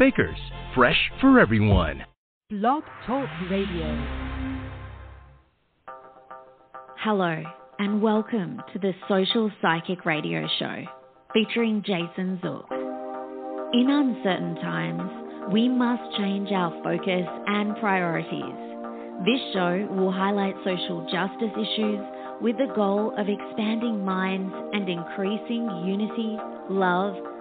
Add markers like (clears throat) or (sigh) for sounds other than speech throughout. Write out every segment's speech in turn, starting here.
Bakers, fresh for everyone. Blog Talk Radio. Hello, and welcome to the Social Psychic Radio Show featuring Jason Zuk. In uncertain times, we must change our focus and priorities. This show will highlight social justice issues with the goal of expanding minds and increasing unity, love,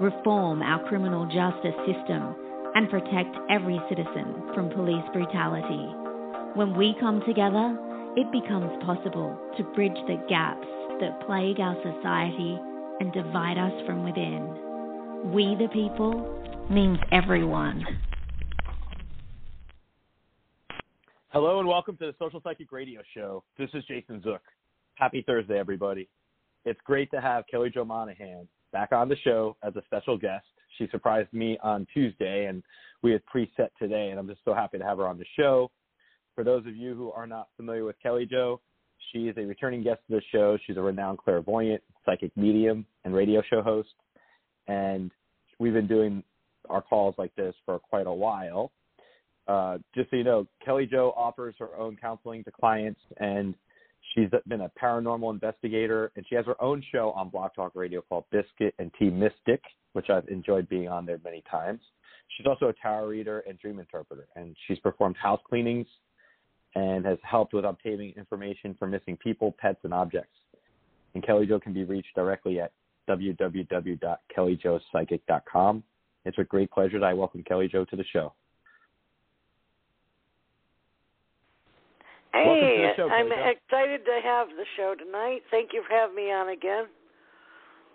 reform our criminal justice system, and protect every citizen from police brutality. When we come together, it becomes possible to bridge the gaps that plague our society and divide us from within. We the people means everyone. Hello and welcome to the Social Psychic Radio Show. This is Jason Zuk. Happy Thursday, everybody. It's great to have Kelly Jo Monaghan back on the show as a special guest. She surprised me on Tuesday, and we had preset today, and I'm just so happy to have her on the show. For those of you who are not familiar with Kelly Jo, she is a returning guest to the show. She's a renowned clairvoyant, psychic medium, and radio show host. And we've been doing our calls like this for quite a while. Uh, just so you know, Kelly Jo offers her own counseling to clients, and she's been a paranormal investigator, and she has her own show on Blog Talk Radio called Biscuit and Tea Mystic, which I've enjoyed being on there many times. She's also a tarot reader and dream interpreter, and she's performed house cleanings and has helped with obtaining information for missing people, pets, and objects. And Kelly Jo can be reached directly at www.kellyjopsychic.com. It's a great pleasure that I welcome Kelly Jo to the show. Hey, show, I'm excited to have the show tonight. Thank you for having me on again.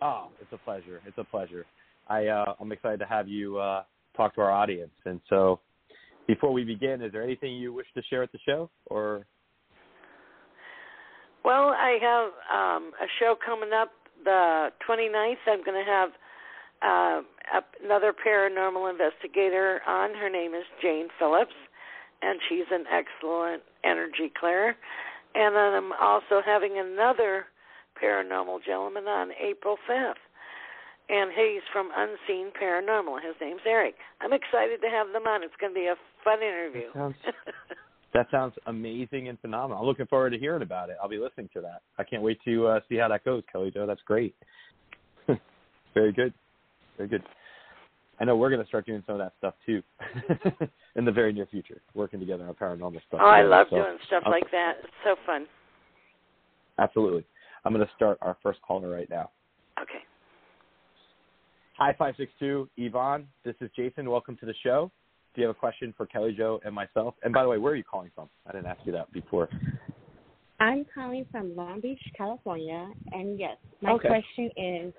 Oh, it's a pleasure. It's a pleasure. I uh, I'm excited to have you uh, talk to our audience. And so, before we begin, is there anything you wish to share at the show, or Well, I have um, a show coming up the 29th. I'm going to have uh, another paranormal investigator on. Her name is Jane Phillips, and she's an excellent energy clearer. And then I'm also having another paranormal gentleman on April 5th. And he's from Unseen Paranormal. His name's Eric. I'm excited to have them on. It's going to be a fun interview. That sounds- (laughs) that sounds amazing and phenomenal. I'm looking forward to hearing about it. I'll be listening to that. I can't wait to uh, see how that goes, Kelly Jo. That's great. (laughs) Very good. Very good. I know we're going to start doing some of that stuff too (laughs) in the very near future, working together on paranormal stuff. oh, I love So, doing stuff uh, like that. It's so fun. Absolutely. I'm going to start our first caller right now. Okay. Hi, 562, Yvonne. This is Jason. Welcome to the show. Do you have a question for Kelly Jo and myself? And by the way, where are you calling from? I didn't ask you that before. I'm calling from Long Beach, California, and yes, my Okay. question is,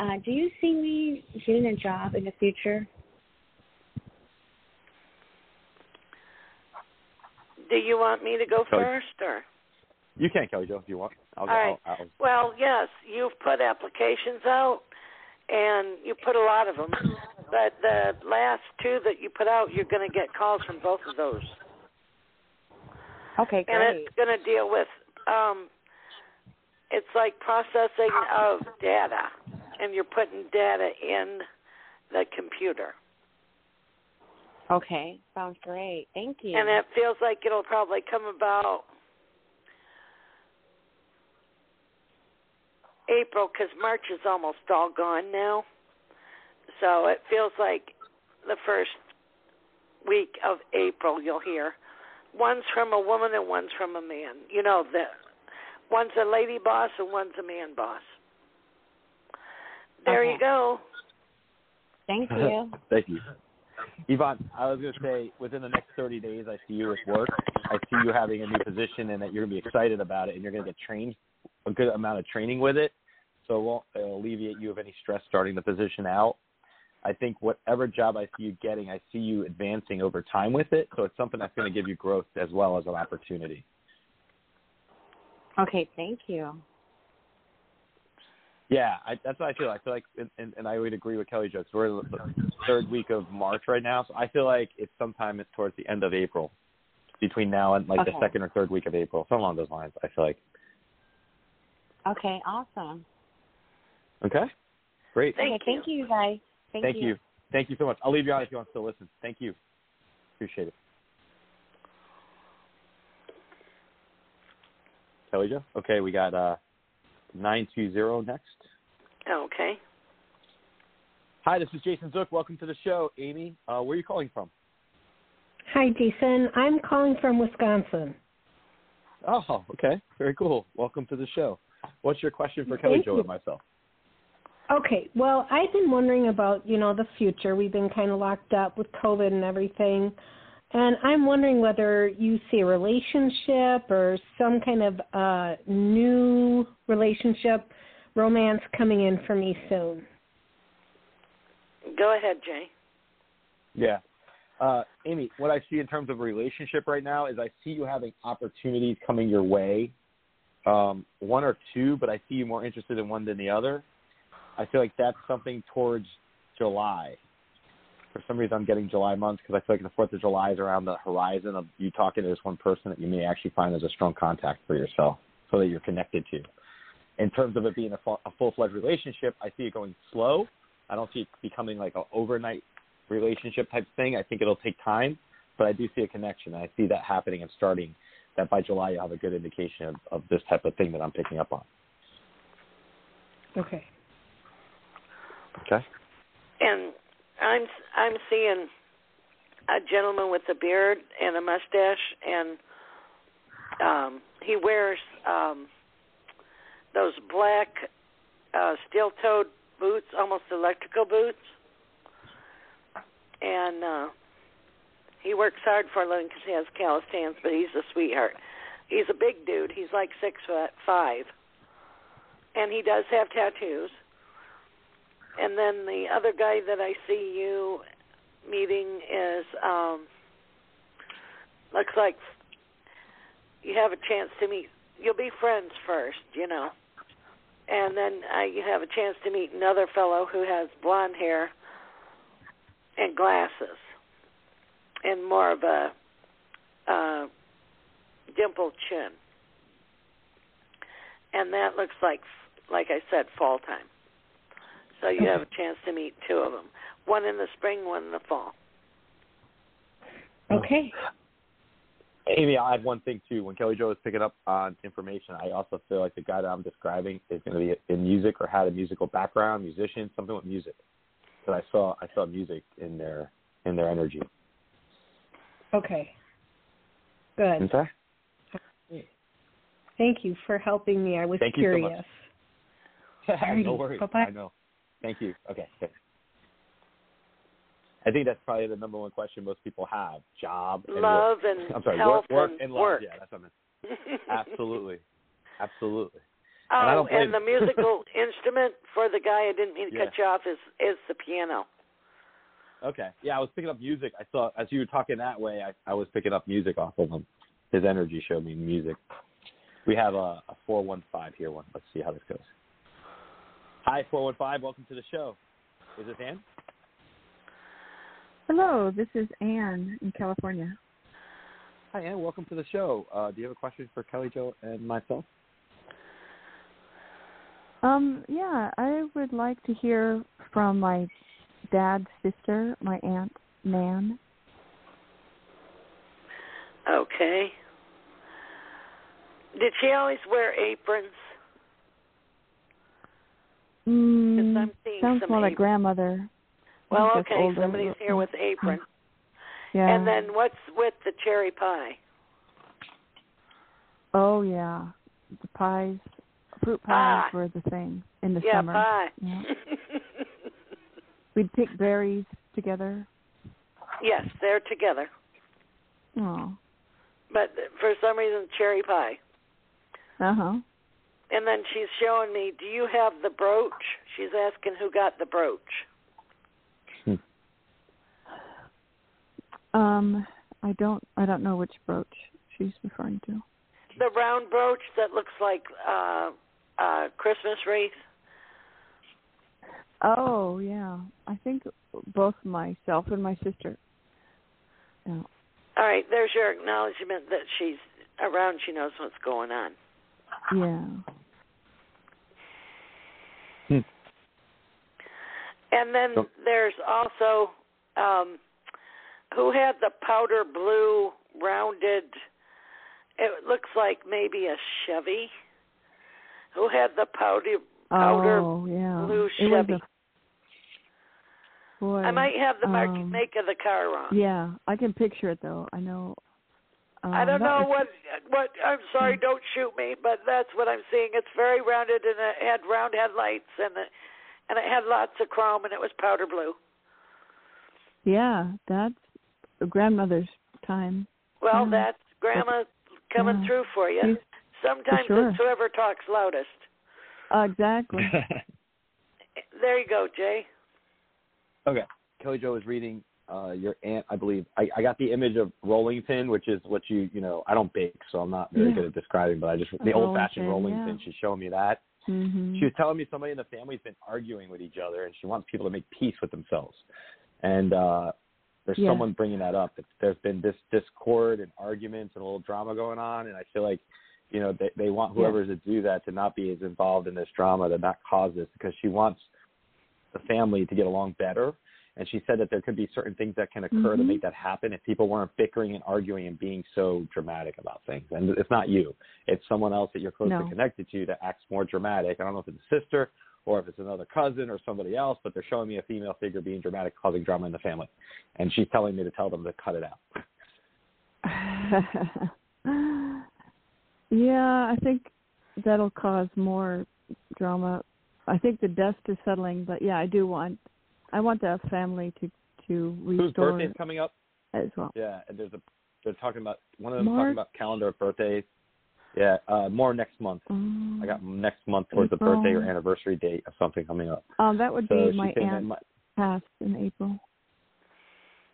uh, do you see me getting a job in the future? Do you want me to go Kelly. first or? You can, Kelly Jo, if you want. I'll, All right. I'll, I'll, Well, yes, you've put applications out, and you put a lot of them. But the last two that you put out, you're going to get calls from both of those, Okay, and it's going to deal with. um It's like processing of data, and you're putting data in the computer, Okay, sounds great. Thank you. and it feels like it'll probably come about April because March is almost all gone now. So it feels like the first week of April. You'll hear one's from a woman and one's from a man. You know the one's a lady boss and one's a man boss. There Okay. you go. Thank (laughs) you. Thank you. Yvonne, I was going to say within the next 30 days, I see you with work. I see you having a new position and that you're going to be excited about it and you're going to get trained, a good amount of training with it. So it won't it'll alleviate you of any stress starting the position out. I think whatever job I see you getting, I see you advancing over time with it. So it's something that's going to give you growth as well as an opportunity. Okay, thank you. Yeah, I, that's what I feel. I feel like, and, and, and I would agree with Kelly Jokes. We're in the third week of March right now, so I feel like it's sometime it's towards the end of April, between now and like the second or third week of April, something along those lines. I feel like. Okay, awesome. Okay, great. Thank okay, thank you, guys. Thank, Thank you. Thank you so much. I'll leave you on if you want to still listen. Thank you. Appreciate it. Kelly Jo. Okay, we got uh nine two zero next. Okay. Hi, this is Jason Zuk. Welcome to the show, Amy. Uh, where are you calling from? Hi, Jason. I'm calling from Wisconsin. Oh, okay. Very cool. Welcome to the show. What's your question for Kelly Thank Joe you. and myself? Okay, well, I've been wondering about, you know, the future. We've been kind of locked up with COVID and everything. And I'm wondering whether you see a relationship or some kind of uh new relationship romance coming in for me soon. Go ahead, Jay. Yeah. Uh, Amy, what I see in terms of a relationship right now is I see you having opportunities coming your way, um, one or two, but I see you more interested in one than the other. I feel like that's something towards July. For some reason, I'm getting July months because I feel like the Fourth of July is around the horizon of you talking to this one person that you may actually find as a strong contact for yourself, so that you're connected to. In terms of it being a, fu- a full-fledged relationship, I see it going slow. I don't see it becoming like an overnight relationship type thing. I think it'll take time, but I do see a connection. I see that happening and starting. That by July you'll have a good indication of, of this type of thing that I'm picking up on. Okay. Okay. And I'm I'm seeing a gentleman with a beard and a mustache, and um, he wears um, those black uh, steel-toed boots, almost electrical boots, and uh, he works hard for a living because he has calloused hands, but he's a sweetheart. He's a big dude. He's like six foot five, and he does have tattoos. And then the other guy that I see you meeting is um looks like you have a chance to meet you'll be friends first, you know. And then uh, you have a chance to meet another fellow who has blonde hair and glasses and more of a uh dimpled chin. And that looks like like I said fall time. So you have a chance to meet two of them. One in the spring, one in the fall. Okay. Amy, I'll add one thing too. When Kelly Jo is picking up on information, I also feel like the guy that I'm describing is going to be in music or had a musical background, musician, something with music. But I saw I saw music in their in their energy. Okay. Good. Okay. Thank you for helping me. I was Thank you so curious. much. (laughs) No worries. Bye-bye. I know. Thank you. Okay. thanks. I think that's probably the number one question most people have: job, and Love work. and I'm sorry, health work, work and and love. work. Yeah, that's what I meant. Absolutely, absolutely. Oh, And and the musical (laughs) instrument for the guy I didn't mean to Yeah. cut you off is is the piano. Okay. Yeah, I was picking up music. I saw as you were talking that way, I, I was picking up music off of him. His energy showed me music. We have a, a four one five here. One. Let's see how this goes. Hi, four one five. Welcome to the show. Is this Ann? Hello, this is Anne in California. Hi, Anne. Welcome to the show. Uh, do you have a question for Kelly Jo and myself? Um, yeah, I would like to hear from my dad's sister, my aunt Nan. Okay. Did she always wear aprons? Mm, I'm sounds some more like grandmother. Well, okay, older. somebody's here with (laughs) apron. Yeah. And then what's with the cherry pie? Oh yeah, the pies, fruit pies Ah. were the thing in the yeah, summer. pie. Yeah. (laughs) We'd pick berries together. yes, they're together. Oh. But for some reason, cherry pie. Uh huh. And then she's showing me, do you have the brooch? She's asking who got the brooch. Um, I don't. I don't know which brooch she's referring to. The round brooch that looks like uh uh Christmas wreath. Oh yeah, I think both myself and my sister. Yeah. All right, there's your acknowledgement that she's around. She knows what's going on. Yeah. And then there's also um who had the powder blue rounded it looks like maybe a Chevy. Who had the powder powder oh yeah. blue Chevy? a, boy. I might have the mark, um, make of the car wrong. Yeah, I can picture it though. I know. Um, I don't know was- what what I'm sorry, don't shoot me, but that's what I'm seeing. It's very rounded and it had round headlights and it and it had lots of chrome and it was powder blue. Yeah, that's grandmother's time. Well, Yeah. that's grandma coming Yeah. through for you. She's- Sometimes sure. it's whoever talks loudest. Uh, exactly. (laughs) There you go, Jay. okay. Kelly Jo was reading uh, your aunt, I believe. I, I got the image of rolling pin, which is what you, you know, I don't bake, so I'm not very Yeah. good at describing, but I just, the old fashioned rolling yeah. pin. She's showing me that. hmm She was telling me somebody in the family's been arguing with each other, and she wants people to make peace with themselves. And uh, there's Yeah. someone bringing that up. There's been this discord and arguments and a little drama going on, and I feel like, you know, they they want Yeah. whoever's to do that to not be as involved in this drama, to not cause this, because she wants the family to get along better. And she said that there could be certain things that can occur to Mhm. make that happen if people weren't bickering and arguing and being so dramatic about things. And it's not you; it's someone else that you're closely No. connected to that acts more dramatic. I don't know if it's a sister or if it's another cousin or somebody else, but they're showing me a female figure being dramatic, causing drama in the family. And she's telling me to tell them to cut it out. (laughs) yeah, I think that'll cause more drama. I think the dust is settling, but yeah, I do want I want the family to to restore. Whose birthday's coming up? as well. Yeah, and there's a they're talking about one of them March? talking about calendar of birthdays. Yeah, uh more next month. Um, I got next month towards the birthday or anniversary date of something coming up. um that would So be my aunt my, passed in April.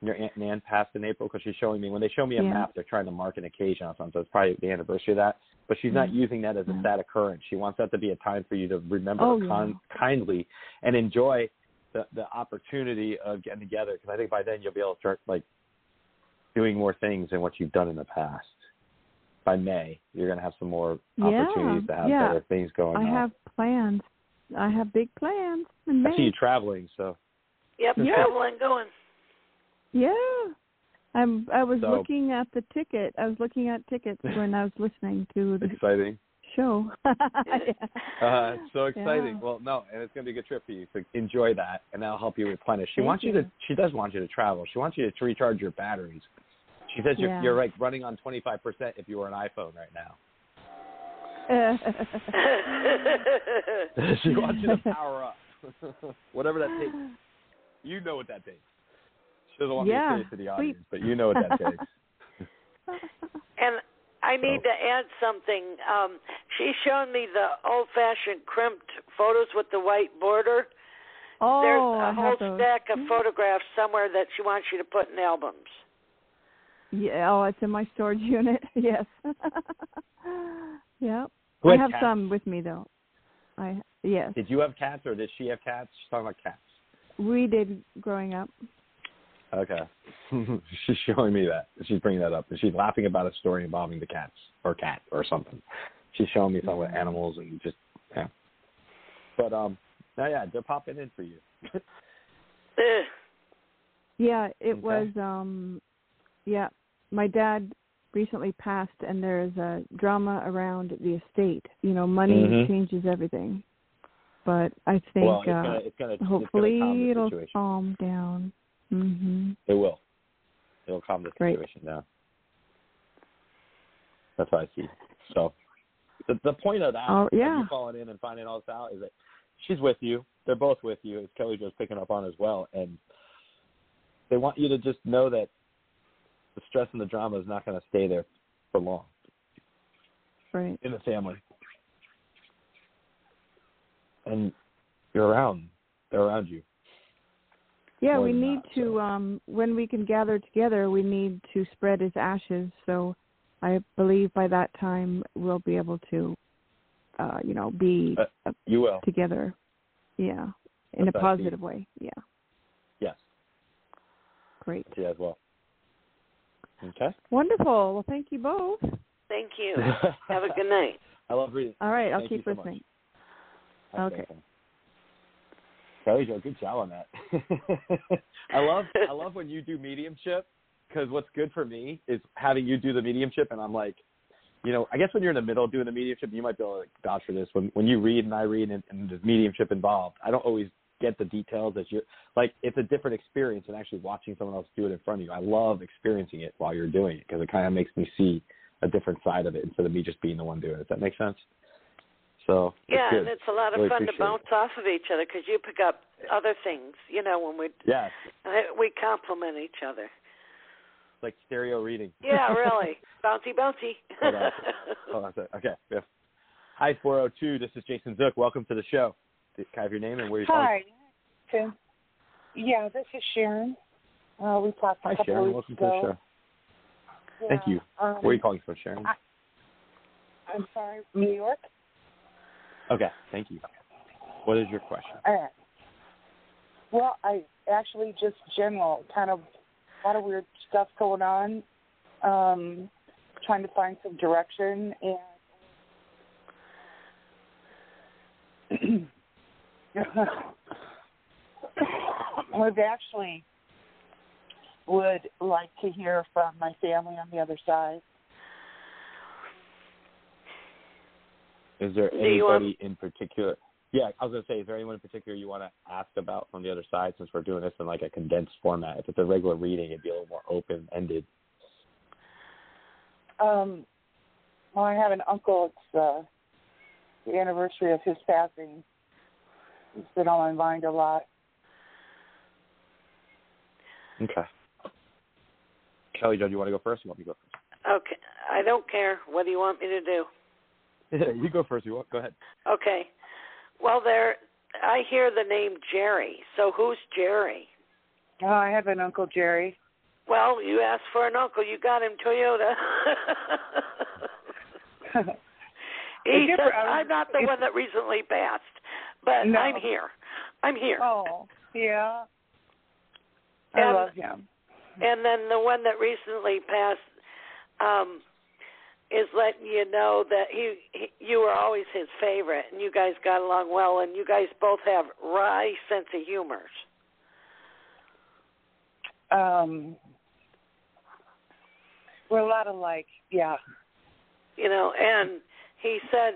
your aunt Nan passed in April because she's showing me when they show me a Yeah. map, they're trying to mark an occasion or something. So it's probably the anniversary of that. But she's not Mm. using that as a Yeah. sad occurrence. She wants that to be a time for you to remember Oh, con- kindly and enjoy the the opportunity of getting together. Because I think by then you'll be able to start like doing more things than what you've done in the past. By May, you're going to have some more Yeah, opportunities to have yeah. better things going I on. I have plans. I have big plans in I see you traveling, so Yep, Yeah. traveling, going. Yeah. I'm I was So- looking at the ticket. I was looking at tickets (laughs) when I was listening to the exciting. show. (laughs) (laughs) yeah. Uh, so exciting. Yeah. Well, no, and it's going to be a good trip for you. So enjoy that, and that'll help you replenish. She Thank wants you. you. to. She does want you to travel. She wants you to recharge your batteries. She says you're, Yeah. you're like running on 25% if you were an iPhone right now. (laughs) (laughs) she wants you to (laughs) power up, whatever that takes. You know what that takes. She doesn't want Yeah, me to say it to the sleep. audience, but you know what that takes. and I need to add something. Um, she's shown me the old-fashioned crimped photos with the white border. oh, There's I a whole stack of photographs somewhere that she wants you to put in albums. Yeah, oh, it's in my storage (laughs) unit. Yes. (laughs) yep. Who I have cats? some with me though. I yes. Did you have cats or did she have cats? She's talking about cats. We did growing up. Okay. (laughs) She's showing me that. She's bringing that up. She's laughing about a story involving the cats or cat or something. She's showing me something with animals and just yeah. But um, now yeah, they're popping in for you. Yeah, it Okay. was um yeah, my dad recently passed and there's a drama around the estate. You know, money Mhm. changes everything. But I think well, it's uh gonna it's gonna hopefully gonna calm it'll situation. calm down. Mhm. It will. It'll calm the situation down. That's what I see. So the the point of that, Oh, yeah. you calling in and finding all this out, is that she's with you. They're both with you, as Kelly Jo's picking up on as well, and they want you to just know that the stress and the drama is not going to stay there for long Right. in the family. And you're around. They're around you. Yeah, we need that, to so. um when we can gather together, we need to spread his ashes. So I believe by that time we'll be able to uh you know be Uh, You will. together. Yeah. In That's a positive way. Yeah. Yes. Great. You as well. Okay. Wonderful. Well, thank you both. Thank you. (laughs) Have a good night. I love reading. All right, I'll Thank keep listening. That's Okay. awesome. Kelly Jo, good job on that. (laughs) I love I love when you do mediumship because what's good for me is having you do the mediumship, and I'm like, you know, I guess when you're in the middle doing the mediumship, you might be able to like, vouch for this. When when you read and I read and, and there's mediumship involved, I don't always get the details that you're like. It's a different experience than actually watching someone else do it in front of you. I love experiencing it while you're doing it because it kind of makes me see a different side of it instead of me just being the one doing it. Does that make sense? So Yeah, and it's a lot of Really fun to appreciate it. bounce off of each other because you pick up other things. You know, when we Yes, (laughs) we complement each other. like stereo reading. Yeah, really. (laughs) bouncy, bouncy. Hold on. Hold on a. Okay. Yeah. Hi, 402. This is Jason Zuk. Welcome to the show. Can I have your name and where you're Hi, Tim. Yeah, this is Sharon. Uh, we talked a Hi, couple Sharon. of Welcome weeks to the ago. show. Thank you. Um, Where are you calling from, Sharon? I- I'm sorry, New York. Okay. Thank you. What is your question? All right. Well, I actually just general kind of a lot of weird stuff going on. Um, trying to find some direction and (clears throat) (clears throat) would actually would like to hear from my family on the other side. Is there Do you want- anybody in particular? Yeah, I was gonna say, is there anyone in particular you want to ask about from the other side? Since we're doing this in like a condensed format, if it's a regular reading, it'd be a little more open ended. Um, well, I have an uncle. It's uh, the anniversary of his passing. It's been on my mind a lot. Okay. Kelly, Joe, do you want to go first? Or you want me to go first? okay, I don't care. What do you want me to do? first? you go first. You want? Go ahead. Okay. Well, there. I hear the name Jerry. So who's Jerry? Oh, I have an uncle Jerry. Well, you asked for an uncle. You got him Toyota. (laughs) he says. I was- I'm not the one that recently passed, but No. I'm here. I'm here. oh, yeah. I And- love him. And then the one that recently passed um is letting you know that he, he you were always his favorite and you guys got along well and you guys both have wry sense of humors. Um, we're a lot alike. Yeah. You know, and he said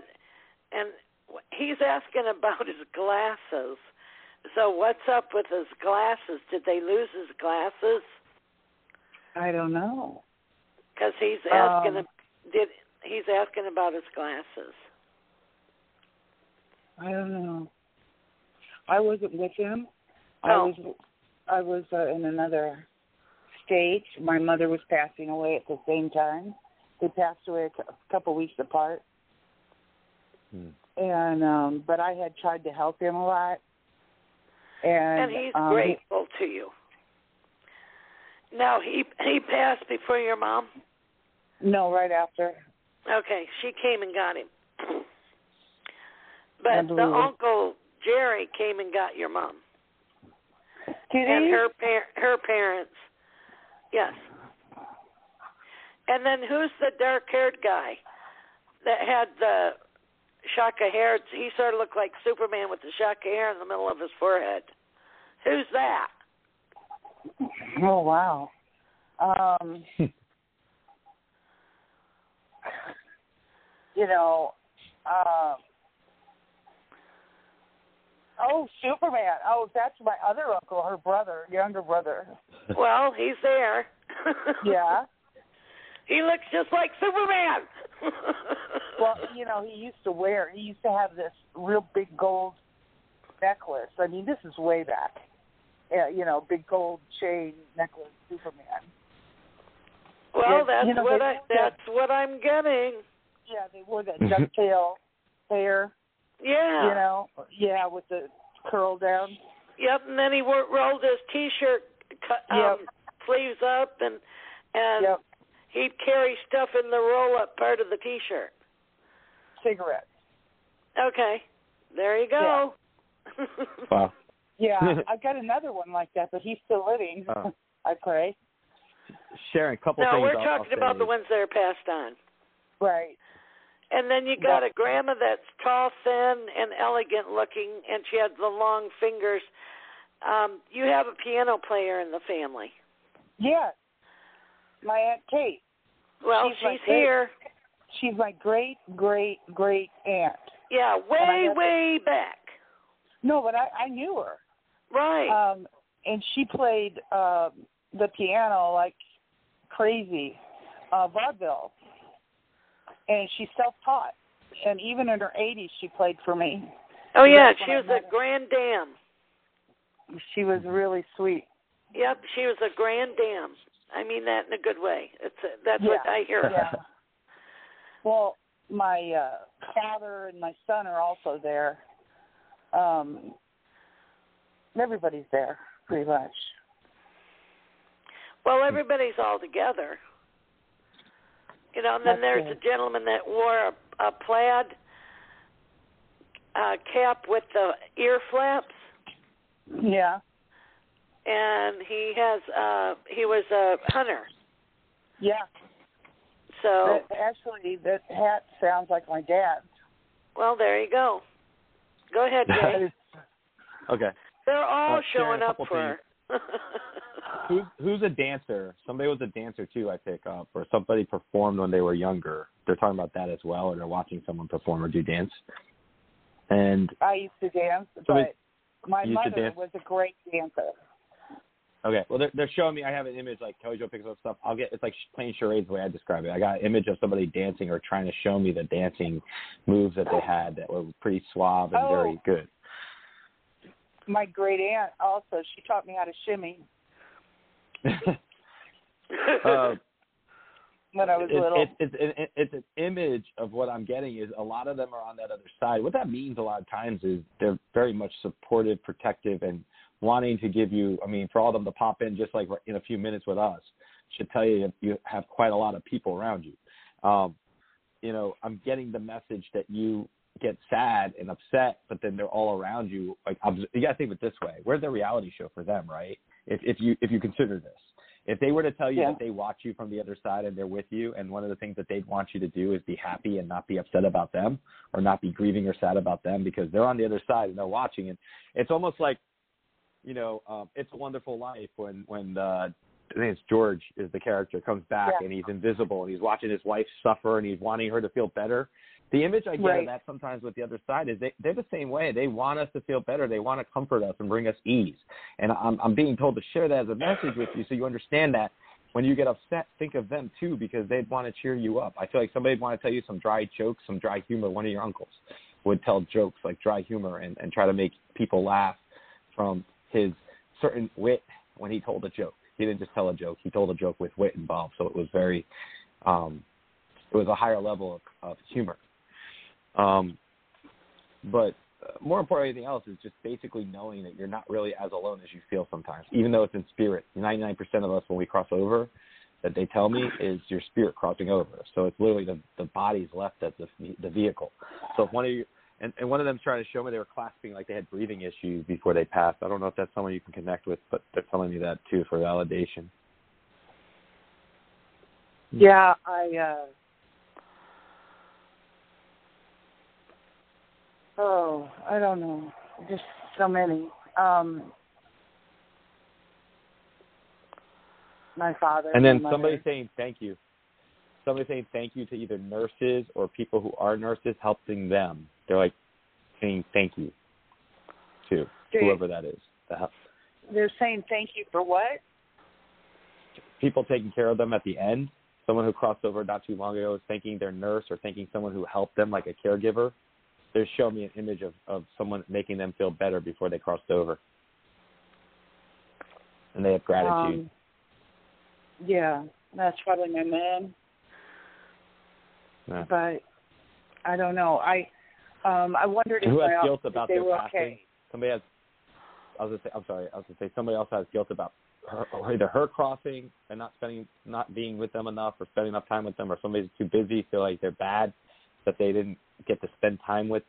and he's asking about his glasses. So what's up with his glasses? Did they lose his glasses? I don't know. Because he's asking Um, did he's asking about his glasses. I don't know. I wasn't with him. I Oh. was I was uh, in another state. My mother was passing away at the same time. They passed away a cou- a couple weeks apart. Hmm. And um but I had tried to help him a lot. And, and he's um, grateful to you. Now he he passed before your mom. No, right after. Okay, she came and got him. But the uncle Jerry came and got your mom Did and he? her par- her parents. Yes. And then who's the dark-haired guy that had the shock of hair? He sort of looked like Superman with the shock of hair in the middle of his forehead. Who's that? Oh wow. Um (laughs) you know, um Oh, Superman. Oh, that's my other uncle, her brother, younger brother. (laughs) Well, he's there. (laughs) Yeah. he looks just like Superman. Well, (laughs) you know, he used to wear. He used to have this real big gold necklace. I mean, this is way back. Yeah, you know, big gold chain necklace, Superman. well, Yeah, that's you know, what I wore that- that's what I'm getting. Yeah, they wore that Mhm. ducktail hair. Yeah. You know, yeah, with the curl down. Yep, and then he wore, rolled his t-shirt cut, um, Yep. sleeves up, and and Yep. He'd carry stuff in the roll-up part of the t-shirt. Cigarettes. Okay, there you go. (laughs) Wow. Yeah, (laughs) I've got another one like that, but he's still living. Oh. (laughs) I pray. Sharon, a couple no, things. we're I'll- talking I'll about the ones that are passed on. Right. And then you got Yeah. a grandma that's tall, thin, and elegant looking, and she had the long fingers. Um, you have a piano player in the family. Yes. My aunt Kate. Well, She's she's, great- here. She's my great great great aunt. Yeah, way, way back. No, but I I knew her. Right. Um, and she played uh, the piano like crazy, uh, vaudeville. And she's self-taught. And even in her 80s, she played for me. oh yeah, she was a her. grand dame. She was really sweet. Yep, she was a grand dame. I mean that in a good way. It's a, that's what I hear. Yeah. Well, my uh, father and my son are also there. Um, everybody's there, pretty much. Well, everybody's all together. You know, and then That's there's good. a gentleman that wore a, a plaid uh, cap with the ear flaps, Yeah. And he has uh he was a hunter. Yeah. So, That, actually, that hat sounds like my dad's. well, there you go. Go ahead, (laughs) Jay. okay. They're all Uh, showing up for. (laughs) Who's who's a dancer? Somebody was a dancer too. I pick up, or somebody performed when they were younger. They're talking about that as well, or they're watching someone perform or do dance. And I used to dance, but my mother was a great dancer. Okay, well they're they're showing me. I have an image like Kelly Jo picks up stuff. I'll get it's like playing charades the way I describe it. I got an image of somebody dancing or trying to show me the dancing moves that they had that were pretty suave and Oh. very good. My great aunt also, she taught me how to shimmy (laughs) uh, when I was it's, little. It's, it's, it's, it's an image of what I'm getting is a lot of them are on that other side. What that means a lot of times is they're very much supportive, protective, and wanting to give you. I mean, for all of them to pop in just like in a few minutes with us should tell you you have quite a lot of people around you. Um, you know, I'm getting the message that you get sad and upset, but then they're all around you. Like, you got to think of it this way: we're the reality show for them, right? If if you if you consider this, if they were to tell you Yeah. that they watch you from the other side and they're with you, and one of the things that they'd want you to do is be happy and not be upset about them, or not be grieving or sad about them because they're on the other side and they're watching, and it's almost like, you know, um, it's a Wonderful Life when when uh, I think it's George is the character comes back Yeah. and he's invisible and he's watching his wife suffer and he's wanting her to feel better. The image I get Right. of that sometimes with the other side is they they're the same way. They want us to feel better. They want to comfort us and bring us ease. And I'm I'm being told to share that as a message with you so you understand that when you get upset, think of them too because they'd want to cheer you up. I feel like somebody'd want to tell you some dry jokes, some dry humor. One of your uncles would tell jokes like dry humor and, and try to make people laugh from his certain wit when he told a joke. He didn't just tell a joke; he told a joke with wit involved. So it was very, um, it was a higher level of, of humor. Um, but uh, more important than anything else is just basically knowing that you're not really as alone as you feel sometimes, even though it's in spirit. 99% of us, when we cross over, that they tell me is your spirit crossing over. So it's literally the the body's left as the the vehicle. So if one of you and, and one of them's trying to show me they were clasping like they had breathing issues before they passed. I don't know if that's someone you can connect with, but they're telling me that too for validation. Yeah, I uh Oh, I don't know. Just so many. Um my father And then somebody saying thank you. Somebody saying thank you to either nurses or people who are nurses helping them. They're like saying thank you to They- whoever that is. They're saying thank you for what? people taking care of them at the end. Someone who crossed over not too long ago is thanking their nurse or thanking someone who helped them, like a caregiver. They showed me an image of of someone making them feel better before they crossed over, and they have gratitude. Um, yeah, that's probably my mom. Yeah. But I don't know. I um I wondered if who has guilt about their passing? okay. Somebody has. I was gonna say. I'm sorry. I was gonna say somebody else has guilt about her, or either her crossing and not spending, not being with them enough, or spending enough time with them, or somebody's too busy, feel like they're bad that they didn't get to spend time with.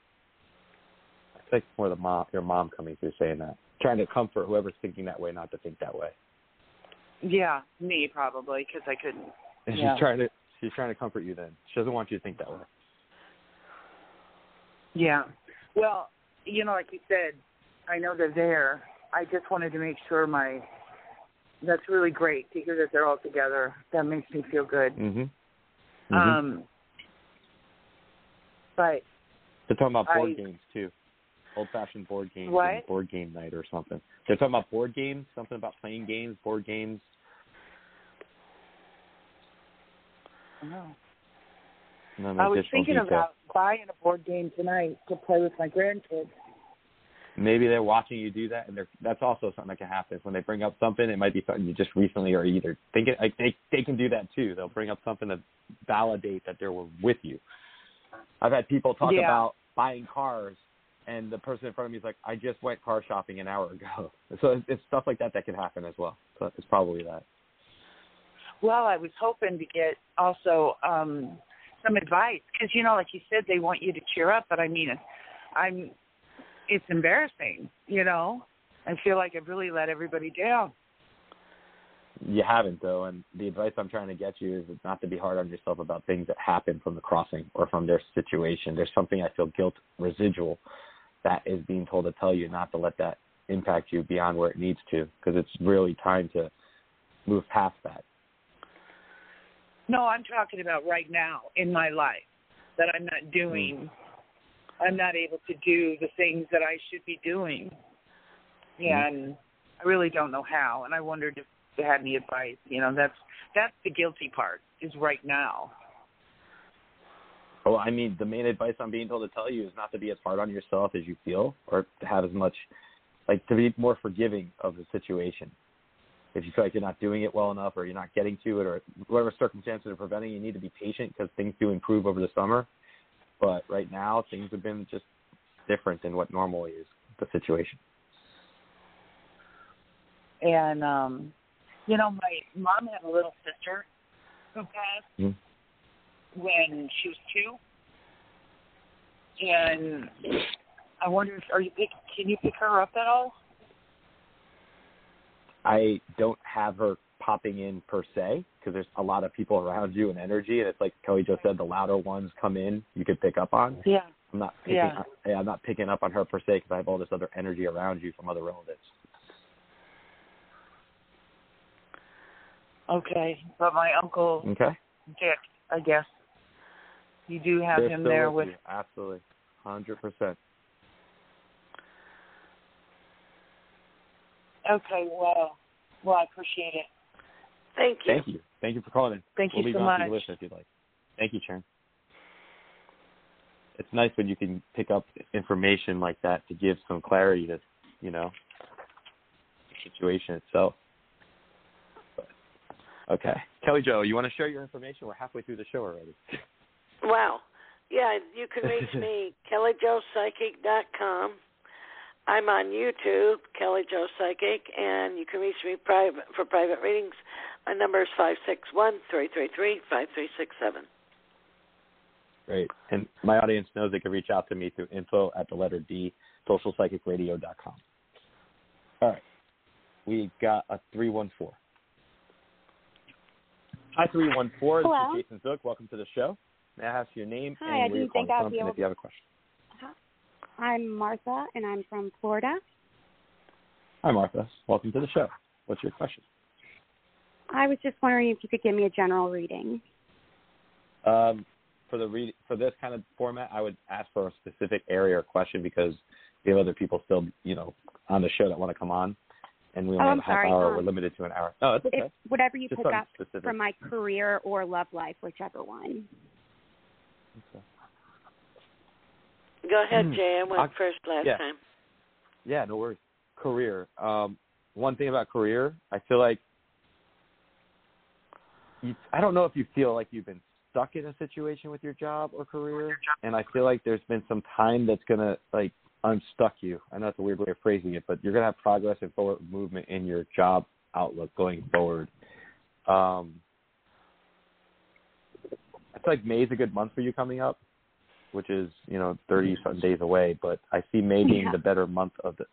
I think it's more the mom, your mom coming through saying that, trying to comfort whoever's thinking that way, not to think that way. Yeah, me probably because I couldn't. And Yeah. she's trying to, she's trying to comfort you. Then she doesn't want you to think that way. Yeah. Well, you know, like you said, I know they're there. I just wanted to make sure my. That's really great to hear that they're all together. That makes me feel good. Mm-hmm. Um. But They're talking about board I- games too. Old fashioned board games. What? Board game night or something. They're talking about board games, something about playing games, board games. oh. I was thinking detail. about buying a board game tonight to play with my grandkids. Maybe they're watching you do that, and they're, that's also something that can happen. When they bring up something, it might be something you just recently or either thinking like they they can do that too. They'll bring up something to validate that they were with you. I've had people talk Yeah. about buying cars, and the person in front of me is like, "I just went car shopping an hour ago." (laughs) So it's, it's stuff like that that can happen as well. So it's probably that. Well, I was hoping to get also um some advice because you know, like you said, they want you to cheer up, but I mean, I'm it's embarrassing. You know, I feel like I've really let everybody down. You haven't though, and the advice I'm trying to get you is not to be hard on yourself about things that happen from the crossing or from their situation. There's something I feel guilt residual that is being told to tell you not to let that impact you beyond where it needs to, because it's really time to move past that. No, I'm talking about right now in my life that I'm not doing. Hmm. I'm not able to do the things that I should be doing, hmm. and I really don't know how. And I wondered if they had any advice. You know, that's that's the guilty part is right now. Well, I mean, the main advice I'm being told to tell you is not to be as hard on yourself as you feel, or to have as much, like to be more forgiving of the situation. If you feel like you're not doing it well enough, or you're not getting to it, or whatever circumstances are preventing, you need to be patient because things do improve over the summer. But right now, things have been just different than what normally is the situation. And um, you know, my mom had a little sister who passed Mhm. when she was two, and I wonder if are you can you pick her up at all? I don't have her popping in per se because there's a lot of people around you and energy, and it's like Kelly just said, the louder ones come in, you could pick up on. Yeah. I'm not picking, Yeah. yeah, I'm not picking up on her per se because I have all this other energy around you from other relatives. Okay, but my uncle Okay. Dick, I guess you do have They're him there with with. you. absolutely, hundred percent. Okay, well, well, I appreciate it. Thank you. Thank you, thank you for calling in. Thank we'll you leave so it on to much. the list if you'd like. Thank you, Sharon. It's nice when you can pick up information like that to give some clarity to, you know, the situation itself. But, okay, Kelly Jo, you want to share your information? We're halfway through the show already. Wow. Yeah, you can reach me, (laughs) kellyjopsychic.com. I'm on YouTube, Kelly Jo Psychic, and you can reach me private for private readings. My number is five six one three three three five three six seven. Great. And my audience knows they can reach out to me through info at the letter D, socialpsychicradio.com. All right. We got a 314. Hi, 314. Hello. This is Jason Zuk. Welcome to the show. May I ask your name Hi, and I where you're calling from, and if you have a question. I'm Martha, and I'm from Florida. Hi, Martha. Welcome to the show. What's your question? I was just wondering if you could give me a general reading. Um, for the read for this kind of format, I would ask for a specific area or question because we have other people still, you know, on the show that want to come on. and we Oh, only have I'm a half sorry. hour. Um, We're limited to an hour. Oh, it's okay. If, whatever you Just pick up specific. from my career or love life, whichever one. Go ahead, Hmm. Jay. I went I- first last yeah. time. Yeah, no worries. Career. Um, one thing about career, I feel like you, I don't know if you feel like you've been stuck in a situation with your job or career, and I feel like there's been some time that's gonna like unstuck you. I know it's a weird way of phrasing it, but you're gonna have progress and forward movement in your job outlook going forward. Um, I feel like May's a good month for you coming up, which is you know 30 some days away. But I see May being Yeah. the better month of the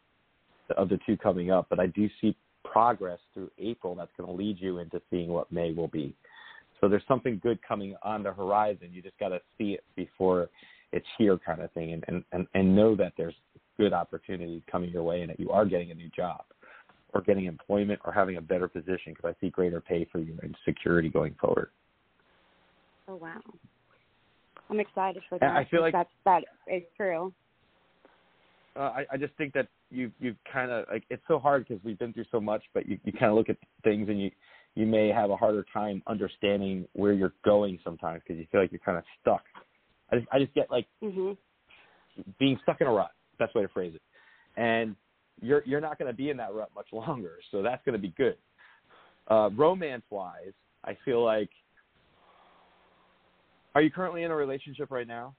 of the two coming up. But I do see progress through April that's going to lead you into seeing what May will be. So there's something good coming on the horizon. You just got to see it before it's here, kind of thing, and, and and and know that there's good opportunities coming your way, and that you are getting a new job, or getting employment, or having a better position. Because I see greater pay for you and security going forward. Oh wow. I'm excited for that. I feel like- that's that is true. Uh, I, I just think that you you kind of like it's so hard because we've been through so much, but you you kind of look at things and you you may have a harder time understanding where you're going sometimes because you feel like you're kind of stuck. I just I just get like Mhm. being stuck in a rut. Best way to phrase it. And you're you're not going to be in that rut much longer, so that's going to be good. Uh, romance wise, I feel like. Are you currently in a relationship right now?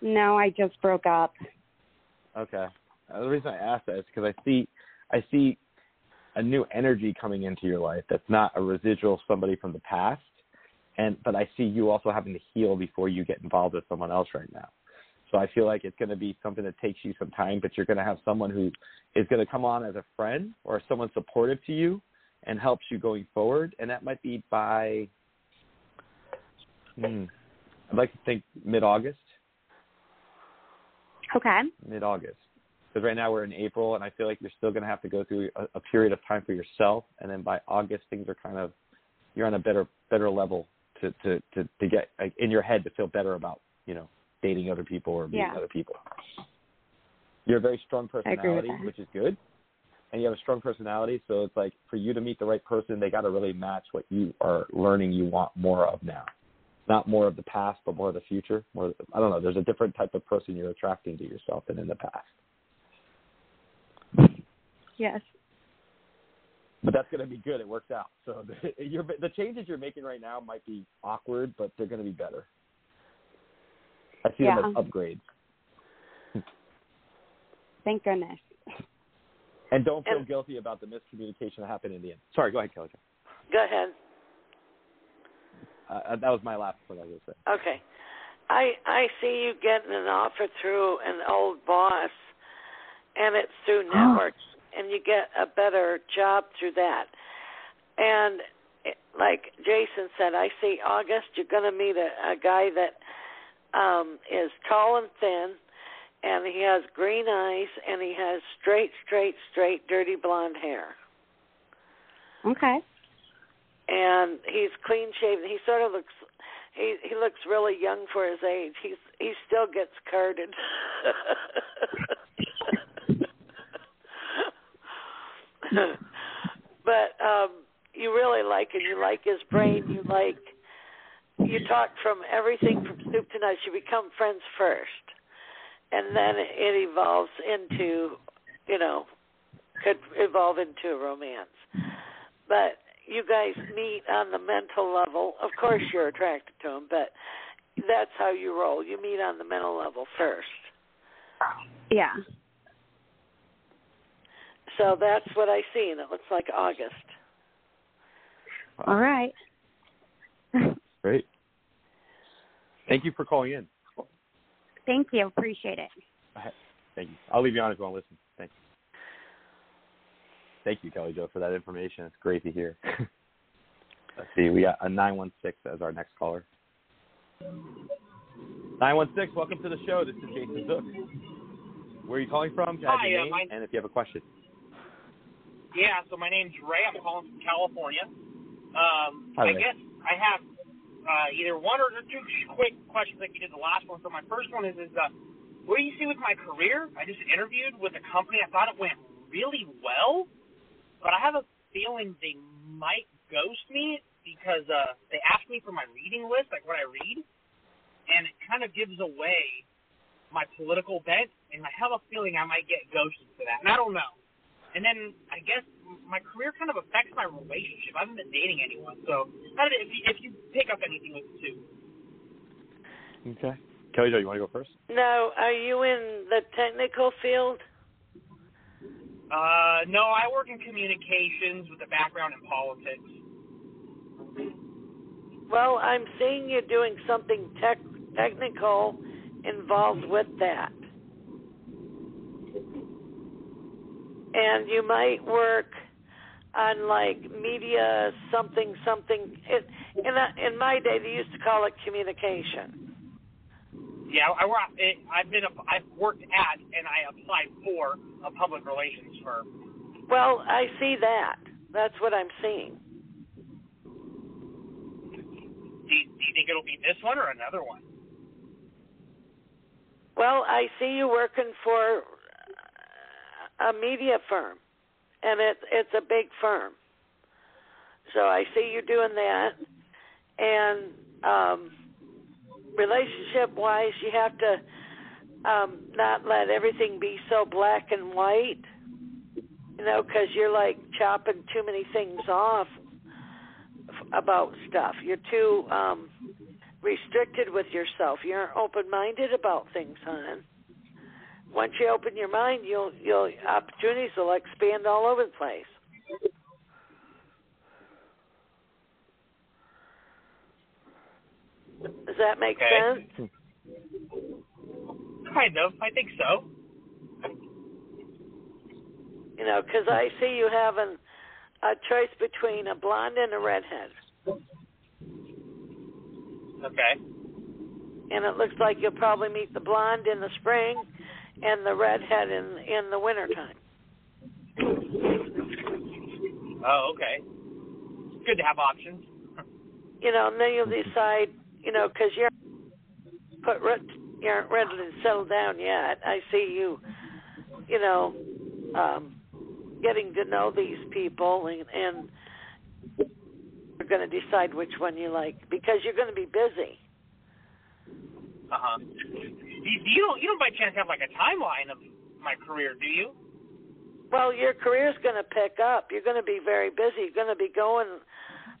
No, I just broke up. Okay. Uh, the reason I ask that is because I see, I see a new energy coming into your life that's not a residual of somebody from the past, and but I see you also having to heal before you get involved with someone else right now. So I feel like it's going to be something that takes you some time, but you're going to have someone who is going to come on as a friend or someone supportive to you and helps you going forward, and that might be by. Hmm, I'd like to think mid-August Okay. mid August. Because right now we're in April, and I feel like you're still going to have to go through a, a period of time for yourself, and then by August things are kind of you're on a better better level to to to, to get like, in your head to feel better about you know dating other people or meeting Yeah. other people. You're a very strong I agree with personality, which is good, and you have a strong personality. So it's like for you to meet the right person, they got to really match what you are learning you want more of now. Not more of the past, but more of the future. More, I don't know. There's a different type of person you're attracting to yourself than in the past. Yes. but that's going to be good. It works out. So the, (laughs) you're, the changes you're making right now might be awkward, but they're going to be better. I see them as upgrades. Thank goodness. And don't feel And- guilty about the miscommunication that happened in the end. Sorry, go ahead, Kelly. Go ahead. Uh, that was my last point I was going to say. Okay. I I see you getting an offer through an old boss, and it's through networks, and you get a better job through that. And it, like Jason said, I see August. You're going to meet a, a guy that um is tall and thin, and he has green eyes, and he has straight, straight, straight, dirty blonde hair. Okay. And he's clean shaven. He sort of looks he he looks really young for his age. He's he still gets carded. (laughs) but um you really like him. You like his brain. You like you talk from everything from soup to nuts. You become friends first, and then it evolves into, you know, could evolve into a romance. But you guys meet on the mental level. Of course, you're attracted to him, but that's how you roll. You meet on the mental level first. Yeah. So that's what I see, and it looks like August. All right. (laughs) Great. Thank you for calling in. Thank you. Appreciate it. Thank you. I'll leave you on if you want to listen. Thank you. Kelly Jo, for that information. It's great to hear. (laughs) Let's see. We got a 916 as our next caller. 916, welcome to the show. This is Jason Zuk. Where are you calling from? Can I have Hi, your uh, name my- and if you have a question. Yeah, so my name's Ray. I'm calling from California. Um, Hi, I Ray. guess I have uh, either one or two quick questions like you did the last one. So my first one is, is uh, what do you see with my career? I just interviewed with a company. I thought it went really well, but I have a feeling they might ghost me because uh, they ask me for my reading list, like what I read, and it kind of gives away my political bent, and I have a feeling I might get ghosted for that, and I don't know. And then I guess my career kind of affects my relationship. I haven't been dating anyone, so I don't know if you, if you pick up anything with the two. Okay. Kelly Jo, you want to go first? Now, are you in the technical field? Uh, no, I work in communications with a background in politics. Well, I'm seeing you doing something tech technical involved with that. And you might work on like media something something it, in a, in my day they used to call it communication. Yeah, I work. I've been. I've worked at and I applied for a public relations firm. Well, I see that. That's what I'm seeing. Do you, do you think it'll be this one or another one? Well, I see you working for a media firm, and it it's a big firm. So I see you doing that, and um, relationship wise, you have to um, not let everything be so black and white. You know, because you're like chopping too many things off about stuff. You're too um, restricted with yourself. You aren't open-minded about things, hon. Once you open your mind, you'll you'll opportunities will expand all over the place. Does that make Okay. sense? Kind of. I think so. You know, because I see you having a choice between a blonde and a redhead, Okay. and it looks like you'll probably meet the blonde in the spring and the redhead in in the wintertime. Oh, okay. Good to have options. You know, and then you'll decide. You know, because you're put you aren't ready to settle down yet. I see you. You know, um, getting to know these people and, and you're going to decide which one you like because you're going to be busy. Uh huh. You, you don't. You don't by chance have like a timeline of my career, do you? Well, your career's going to pick up. You're going to be very busy. You're going to be going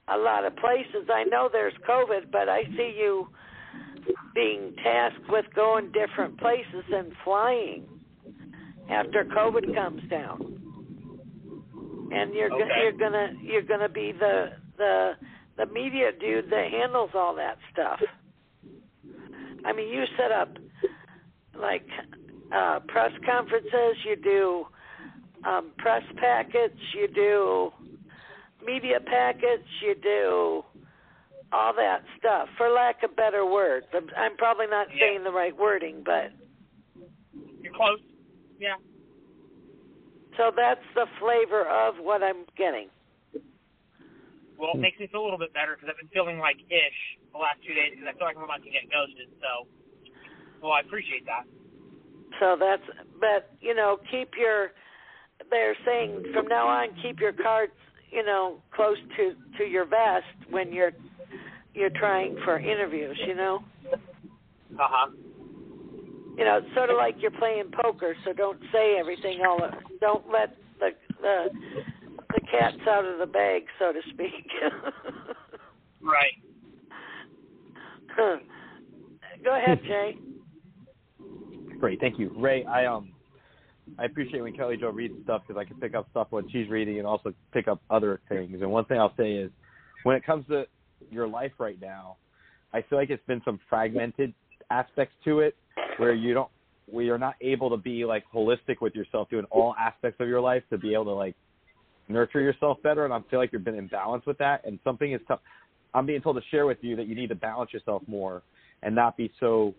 a lot of places. I know there's COVID, but I see you being tasked with going different places and flying after COVID comes down. And you're go- Okay. you're gonna you're gonna be the the the media dude that handles all that stuff. I mean, you set up like uh press conferences, you do um press packets, you do media packets, you do all that stuff. For lack of better words, I'm, I'm probably not saying the right wording, but You're close. Yeah. so that's the flavor of what I'm getting. Well, it makes me feel a little bit better because I've been feeling like ish the last two days because I feel like I'm about to get ghosted. So, well, I appreciate that. So that's, but you know, keep your. They're saying from now on, keep your cards, you know, close to to your vest when you're you're trying for interviews. You know, Uh huh. you know, it's sort of like you're playing poker. So don't say everything all. Don't let the the the cat's out of the bag, so to speak. (laughs) Right. Go ahead, Jay. Great, thank you, Ray. I um, I appreciate when Kelly Jo reads stuff because I can pick up stuff when she's reading and also pick up other things. And one thing I'll say is, when it comes to your life right now, I feel like it's been some fragmented aspects to it where you don't, where you're not able to be like holistic with yourself, doing all aspects of your life to be able to like nurture yourself better. And I feel like you've been in balance with that. And something is tough. I'm being told to share with you that you need to balance yourself more and not be so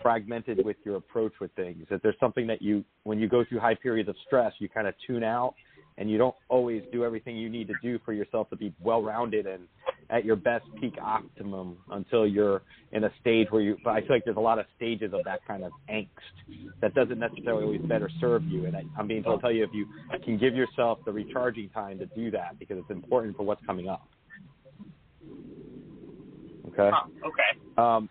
fragmented with your approach with things. That there's something that you, when you go through high periods of stress, you kind of tune out and you don't always do everything you need to do for yourself to be well rounded and at your best peak optimum until you're in a stage where you. But I feel like there's a lot of stages of that kind of angst that doesn't necessarily always better serve you. And I, I'm being told to tell you if you can give yourself the recharging time to do that because it's important for what's coming up. Okay. Huh, okay. Um,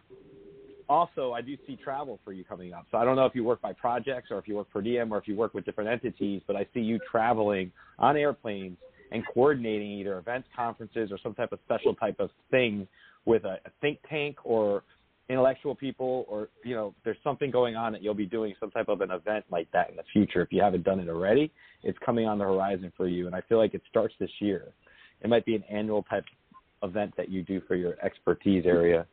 also, I do see travel for you coming up. So I don't know if you work by projects or if you work per diem or if you work with different entities, but I see you traveling on airplanes and coordinating either events, conferences, or some type of special type of thing with a, a think tank or intellectual people or you know there's something going on that you'll be doing some type of an event like that in the future. If you haven't done it already it's coming on the horizon for you and i feel like it starts this year. It might be an annual type event that you do for your expertise area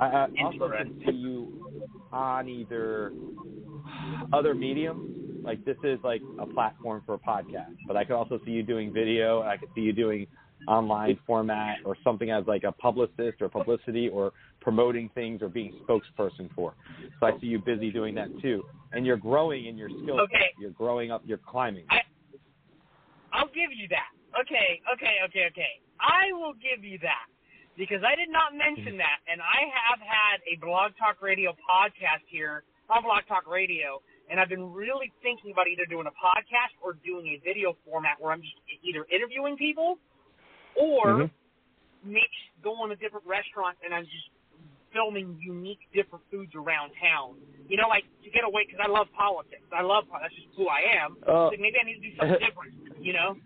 I, I also can see you on either other mediums. Like this is like a platform for a podcast, but I could also see you doing video. I could see you doing online format or something as like a publicist or publicity or promoting things or being spokesperson for. So I see you busy doing that too. And you're growing in your skill Okay. set. You're growing up. You're climbing. I'll give you that. Okay, okay, okay, okay. I will give you that because I did not mention that, and I have had a Blog Talk Radio podcast here on Blog Talk Radio, and I've been really thinking about either doing a podcast or doing a video format where I'm just either interviewing people or Mhm. maybe going to different restaurants and I'm just filming unique different foods around town. You know, like to get away because I love politics. I love that's just who I am. Oh. so maybe I need to do something (laughs) different. You know.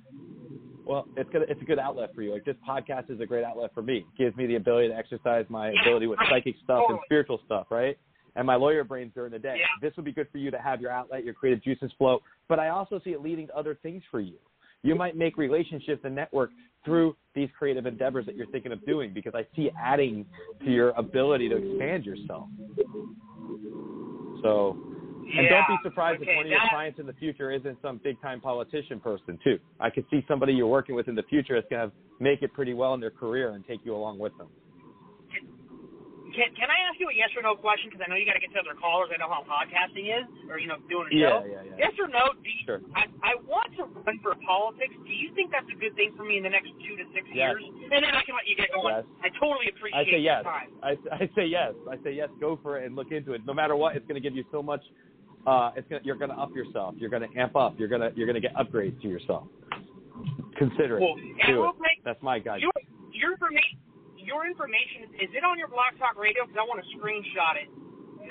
Well, it's gonna it's a good outlet for you. Like this podcast is a great outlet for me. It gives me the ability to exercise my Yeah, ability with right. psychic stuff and oh. spiritual stuff, right? And my lawyer brains during the day. Yeah. This would be good for you to have your outlet, your creative juices flow. But I also see it leading to other things for you. You might make relationships and network through these creative endeavors that you're thinking of doing because I see adding to your ability to expand yourself. So and don't be surprised okay, if one of your that- clients in the future isn't some big time politician person too. I could see somebody you're working with in the future that's gonna make it pretty well in their career and take you along with them. Can Can I ask you a yes or no question? Because I know you got to get to other callers. I know how podcasting is, or you know, doing a Yeah, show. yeah, yeah. Yes or no? Do you, Sure. I I want to run for politics. Do you think that's a good thing for me in the next two to six Yes. years? And then I can let you get going. Yes. I totally appreciate it. I say your yes. time. I, I say yes. I say yes. Go for it and look into it. No matter what, it's going to give you so much. Uh, it's gonna, you're going to up yourself. You're going to amp up. You're going to you're going to get upgrades to yourself. Consider it. Cool. And Do it. quick, That's my guide. your your information your information is it on your Blog Talk Radio? Because I want to screenshot it.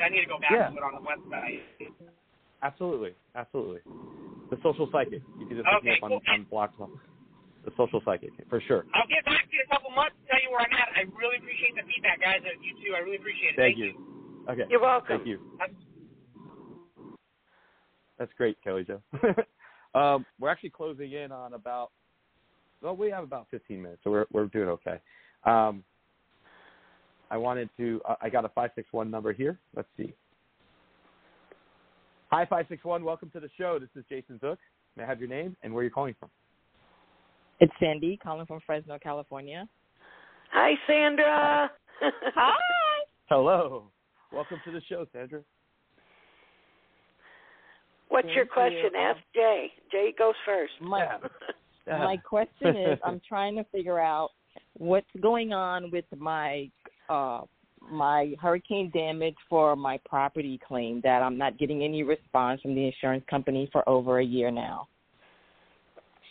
I need to go back Yeah. to it on the website. Absolutely, absolutely. The social psychic. You can just look me up on, cool. on Blog Talk. The social psychic, for sure. I'll get back to you in a couple months. Tell you where I'm at. I really appreciate the feedback, guys. Uh, You too. I really appreciate it. Thank you. Okay. You're welcome. Thank you. That's great, Kelly Jo. (laughs) um, we're actually closing in on about. Well, we have about 15 minutes, so we're we're doing okay. Um, I wanted to. Uh, I got a 561 number here. Let's see. Hi, 561. Welcome to the show. This is Jason Zuk. May I have your name and where you're calling from? It's Sandy calling from Fresno, California. Hi, Sandra. (laughs) Hi. Hello. Welcome to the show, Sandra. What's your Thank you. question? Ask Jay. Jay goes first. My (laughs) my question is, I'm (laughs) trying to figure out what's going on with my uh my hurricane damage for my property claim that I'm not getting any response from the insurance company for over a year now.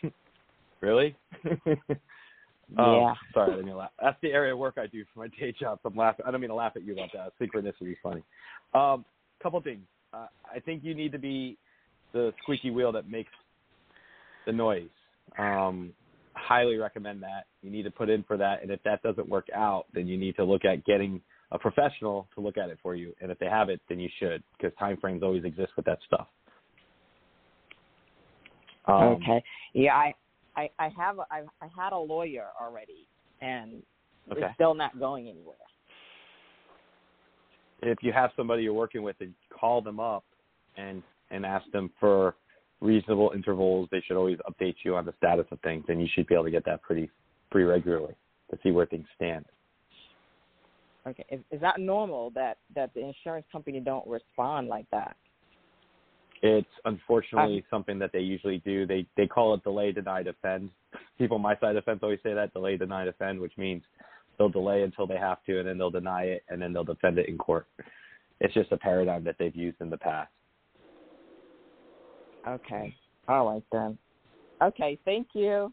(laughs) Really? Oh, Yeah. Sorry, I didn't mean to laugh. That's the area of work I do for my day job. So I'm laughing. I don't mean to laugh at you about that. Synchronicity is funny. Um, couple things. Uh, I think you need to be the squeaky wheel that makes the noise. Um, highly recommend that. You need to put in for that, and if that doesn't work out, then you need to look at getting a professional to look at it for you. And if they have it, then you should, because time frames always exist with that stuff. Um, okay. Yeah, I I I have I I had a lawyer already and Okay. it's still not going anywhere. If you have somebody you're working with, and call them up and and ask them for reasonable intervals. They should always update you on the status of things, and you should be able to get that pretty pretty regularly to see where things stand. Okay. Is, is that normal that that the insurance company don't respond like that? It's unfortunately um, something that they usually do. They they call it delay, deny, defend. people on my side of the fence always say that delay, deny, defend, which means they'll delay until they have to, and then they'll deny it, and then they'll defend it in court. It's just a paradigm that they've used in the past. Okay. All right then. Okay. Thank you.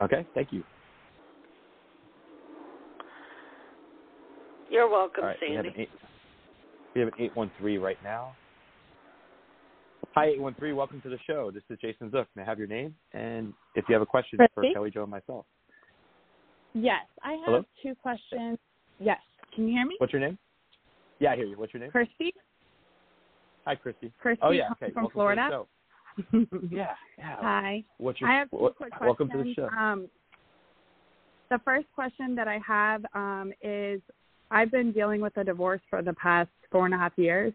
Okay. Thank you. You're welcome, All right. We have Sandy. eight. We have an eight one three right now. Hi, eight one three. Welcome to the show. This is Jason Zuk. May I have your name and if you have a question for Kelly Jo and myself. Yes, I have Hello? two questions. Yes, can you hear me? What's your name? Yeah, I hear you. What's your name? Kirsty. Hi, Christy. Kirsty oh yeah. Okay. from Welcome Florida. (laughs) Yeah. Yeah. Hi. What's your? I have two what- quick welcome to the show. Um, the first question that I have um, is I've been dealing with a divorce for the past four and a half years,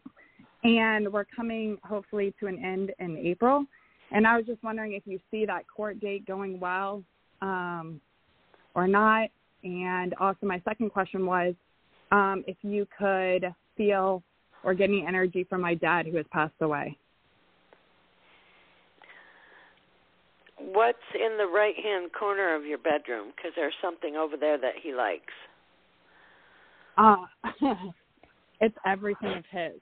and we're coming hopefully to an end in April. And I was just wondering if you see that court date going well um, or not. And also, my second question was um, if you could feel or get any energy from my dad who has passed away. What's in the right hand corner of your bedroom? Because there's something over there that he likes. Uh, (laughs) it's everything of his.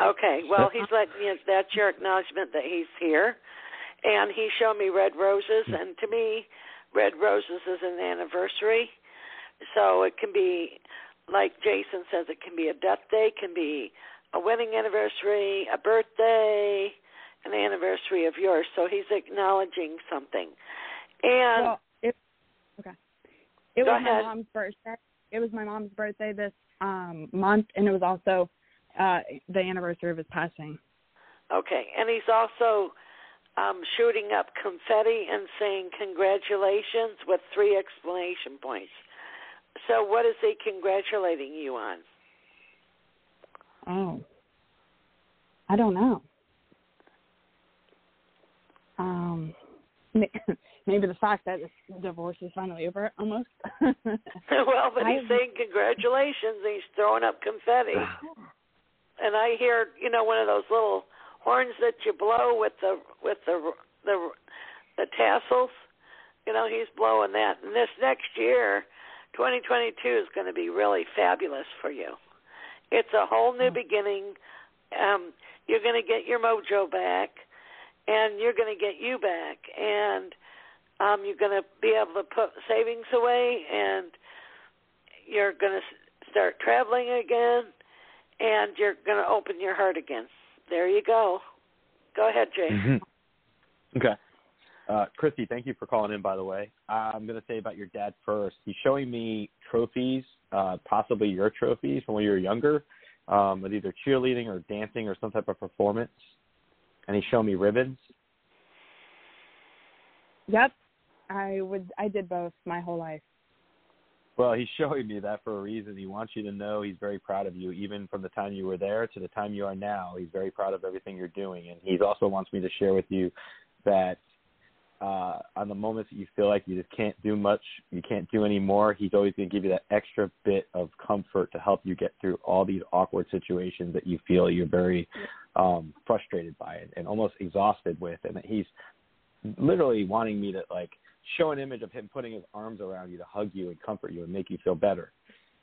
Okay, well, he's letting you, that's your acknowledgement that he's here. And he showed me red roses, and to me, red roses is an anniversary. So it can be, like Jason says, it can be a death day, can be a wedding anniversary, a birthday, an anniversary of yours. So he's acknowledging something. And well, it, okay. It was my mom's birthday. It was my mom's birthday this um month, and it was also uh the anniversary of his passing. Okay, and he's also um, shooting up confetti and saying congratulations with three exclamation points. So, what is he congratulating you on? Oh, I don't know. Um, (laughs) maybe the fact that this divorce is finally over, almost. (laughs) (laughs) well, but he's I- saying congratulations. And he's throwing up confetti, and I hear you know one of those little horns that you blow with the with the the the tassels. You know, he's blowing that. And this next year, 2022 is going to be really fabulous for you. It's a whole new beginning. Um, you're going to get your mojo back, and you're going to get you back, and um, you're going to be able to put savings away, and you're going to start traveling again, and you're going to open your heart again. There you go. Go ahead, Jay. Mhm. Okay. Uh, Christy, thank you for calling in, by the way. Uh, I'm going to say about your dad first. He's showing me trophies, uh, possibly your trophies from when you were younger, um, with either cheerleading or dancing or some type of performance. And he's showing me ribbons. yep, I would. I did both my whole life. Well, he's (laughs) showing me that for a reason. He wants you to know he's very proud of you, even from the time you were there to the time you are now. He's very proud of everything you're doing, and he also wants me to share with you that uh, on the moments that you feel like you just can't do much, you can't do any more, he's always going to give you that extra bit of comfort to help you get through all these awkward situations that you feel you're very um, frustrated by and, and almost exhausted with, and that he's literally wanting me to like show an image of him putting his arms around you to hug you and comfort you and make you feel better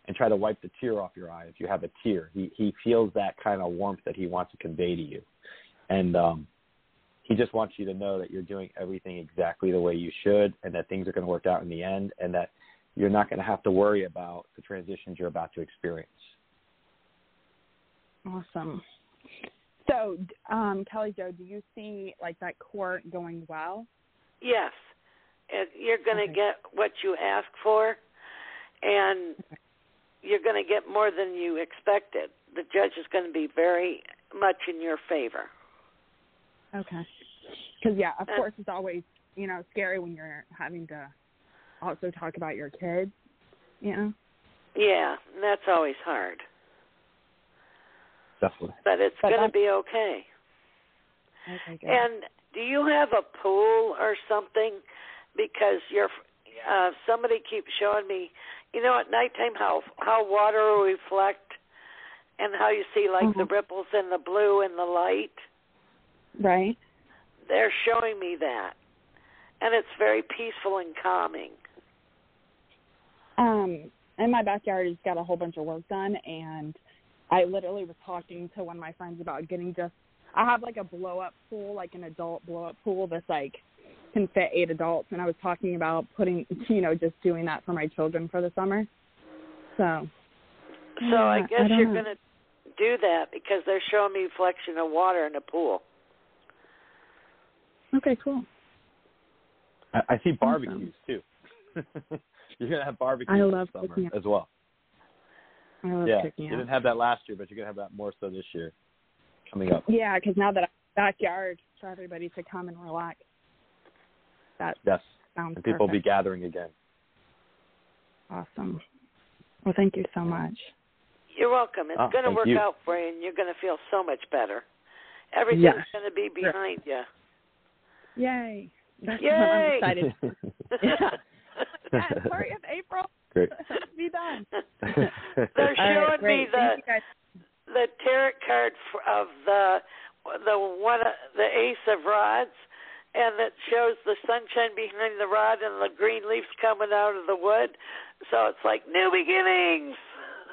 and try to wipe the tear off your eye if you have a tear. He he feels that kind of warmth that he wants to convey to you. And um he just wants you to know that you're doing everything exactly the way you should and that things are going to work out in the end and that you're not going to have to worry about the transitions you're about to experience. Awesome. So, um, Kelly Jo, do you see like that court going well? Yes, and you're going to get what you ask for, and you're going to get more than you expected. The judge is going to be very much in your favor. Okay. Because yeah, of Uh, course, it's always you know scary when you're having to also talk about your kids. You know. Yeah, that's always hard, Definitely. but it's going to be okay. Okay. Good. And do you have a pool or something? Because you're uh, somebody keeps showing me, you know, at nighttime how how water will reflect, and how you see like the Mhm. ripples in the blue and the light. right. They're showing me that, and it's very peaceful and calming. Um, in my backyard, it's got a whole bunch of work done, and I literally was talking to one of my friends about getting just. I have like a blow up pool, like an adult blow up pool that's like can fit eight adults, and I was talking about putting, (laughs) you know, just doing that for my children for the summer. So. So yeah, I guess I you're know. going to do that because they're showing me reflection of water in the pool. Okay, cool. I, I see barbecues too. (laughs) you're gonna have barbecues I love this summer cooking. as well. I love yeah, cooking you didn't have that last year, but you're gonna have that more so this year coming up. Yeah, because now that I'm backyard for everybody to come and relax. That Yes, sounds and people will be gathering again. awesome. Well, thank you so much. You're welcome. It's ah, Oh, going to work you. out for you, and you're going to feel so much better. Everything's Yes. going to be behind you. Yay! That's Yay! what I'm excited. (laughs) yeah. yeah, sorry, it's April. Great. (laughs) be done. (laughs) They're All right, showing great. me the Thank you guys. the tarot card of the the one the ace of rods, and it shows the sunshine behind the rod and the green leaves coming out of the wood. So it's like new beginnings.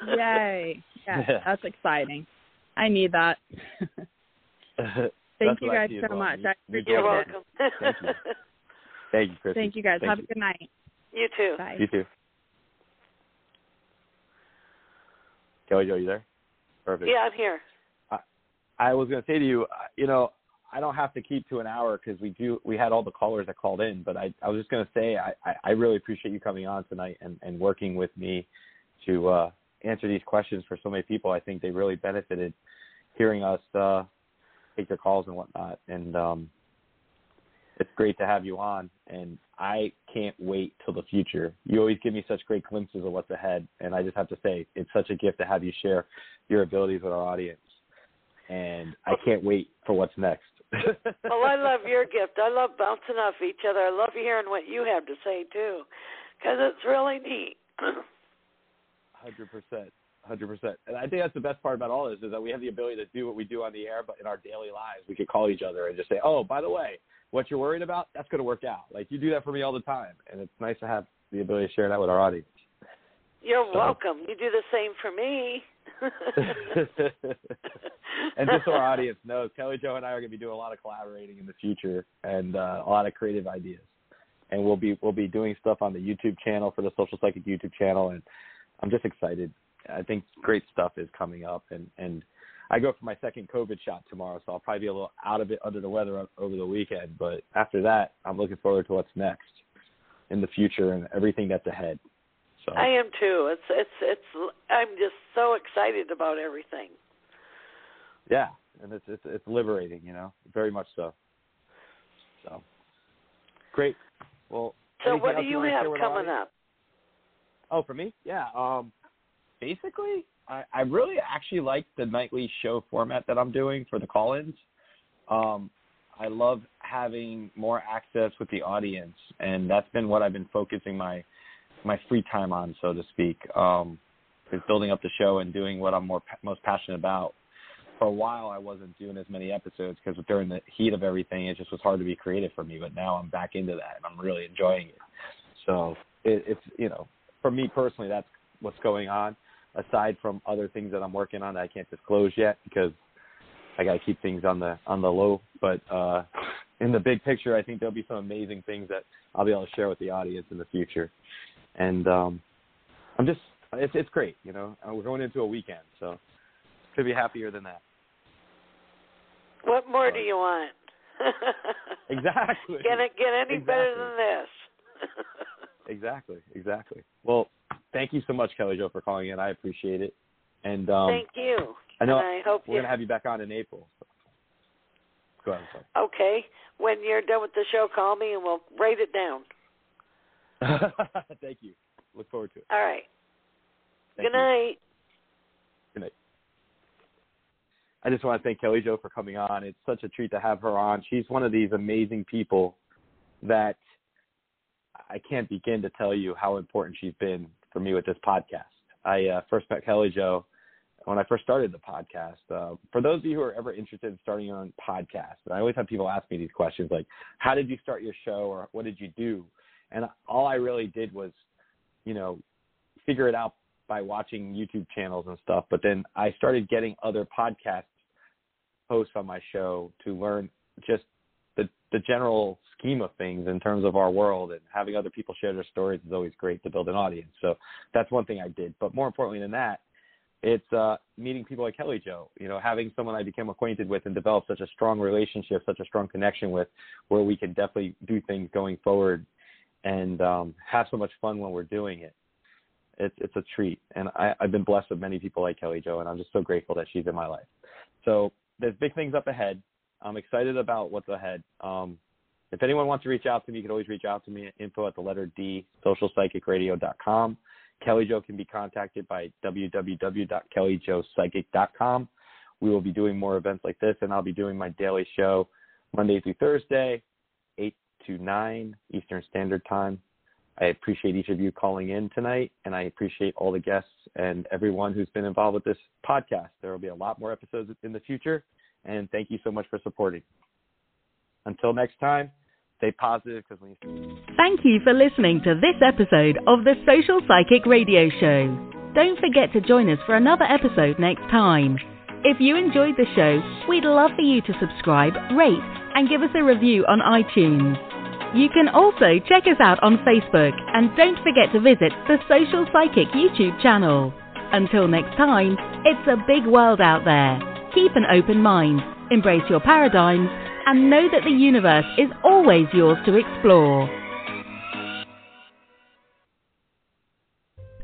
Yay! (laughs) Yeah, Yeah. that's exciting. I need that. (laughs) Thank you guys so well. much. You, you're appreciate You're doing welcome. Thank you. (laughs) Thank you, Chris. Thank you guys. Thank Have you. a good night. you too. Bye. You too. Kelly Jo, you there? Perfect. Yeah, I'm here. I was going to say to you, uh, you know, I don't have to keep to an hour because we do. We had all the callers that called in, but I, I was just going to say I, I, really appreciate you coming on tonight and, and working with me to uh, answer these questions for so many people. I think they really benefited hearing us uh, take their calls and whatnot. And um, it's great to have you on. And I can't wait till the future. You always give me such great glimpses of what's ahead, and I just have to say it's such a gift to have you share your abilities with our audience and I can't wait for what's next. Well, (laughs) oh, I love your gift. I love bouncing off each other. I love hearing what you have to say too, because it's really neat. (clears throat) Hundred percent, hundred percent. And I think that's the best part about all this is that we have the ability to do what we do on the air, but in our daily lives, we could call each other and just say, "Oh, by the way, what you're worried about, that's going to work out." Like you do that for me all the time, and it's nice to have the ability to share that with our audience. You're So- welcome. You do the same for me. (laughs) and just so our audience knows, Kelly Jo and I are going to be doing a lot of collaborating in the future and uh, a lot of creative ideas. And we'll be we'll be doing stuff on the YouTube channel for the Social Psychic YouTube channel, and I'm just excited. I think great stuff is coming up, and and I go for my second COVID shot tomorrow, so I'll probably be a little out of it under the weather over the weekend. But after that, I'm looking forward to what's next in the future and everything that's ahead. So I am too. It's it's it's. I'm just so excited about everything. yeah, and it's it's it's liberating, you know, very much so. So great. Well, So what do else you have share with our coming up? Oh, for me, yeah. Um, basically, I, I really actually like the nightly show format that I'm doing for the call-ins. Um, I love having more access with the audience, and that's been what I've been focusing my my free time on, so to speak. Um, is building up the show and doing what I'm more most passionate about. For a while, I wasn't doing as many episodes because during the heat of everything, it just was hard to be creative for me. But now I'm back into that, and I'm really enjoying it. So it, it's you know, for me personally, that's what's going on. Aside from other things that I'm working on that I can't disclose yet because I got to keep things on the on the low. But uh, in the big picture, I think there'll be some amazing things that I'll be able to share with the audience in the future. And um, I'm just it's it's great, you know. Uh, We're going into a weekend, so could be happier than that. What more do you want? (laughs) (laughs) Exactly. Can it get any better than this? (laughs) Exactly, exactly. Well, thank you so much, Kelly Jo, for calling in. I appreciate it. And um, Thank you. I know I hope we're you. gonna have you back on in April. So. Go ahead. Okay. When you're done with the show, call me and we'll write it down. (laughs) thank you. Look forward to it. All right. Thank Good you. night. Good night. I just want to thank Kelly Jo for coming on. It's such a treat to have her on. She's one of these amazing people that I can't begin to tell you how important she's been for me with this podcast. I uh, first met Kelly Jo when I first started the podcast. Uh, for those of you who are ever interested in starting your own podcast, I always have people ask me these questions like, "How did you start your show?" or "What did you do?" And all I really did was, you know, figure it out by watching YouTube channels and stuff. But then I started getting other podcast hosts on my show to learn just the the general scheme of things in terms of our world and having other people share their stories is always great to build an audience. So that's one thing I did. But more importantly than that, it's uh, meeting people like Kelly Jo. You know, having someone I became acquainted with and developed such a strong relationship, such a strong connection with, where we can definitely do things going forward and um, have so much fun when we're doing it. It's it's a treat, and I, I've been blessed with many people like Kelly Jo, and I'm just so grateful that she's in my life. So there's big things up ahead. I'm excited about what's ahead. Um, if anyone wants to reach out to me, you can always reach out to me at info at the letter D, socialpsychicradio.com. Kelly Jo can be contacted by www.kellyjopsychic.com. We will be doing more events like this, and I'll be doing my daily show Monday through Thursday, 8 to 9 Eastern Standard Time. I appreciate each of you calling in tonight, and I appreciate all the guests and everyone who's been involved with this podcast. There will be a lot more episodes in the future, and thank you so much for supporting. Until next time, stay positive because when you. Thank you for listening to this episode of the Social Psychic Radio Show. Don't forget to join us for another episode next time. If you enjoyed the show, we'd love for you to subscribe, rate, and give us a review on iTunes. You can also check us out on Facebook and don't forget to visit the Social Psychic YouTube channel. Until next time, it's a big world out there. Keep an open mind, embrace your paradigms, and know that the universe is always yours to explore.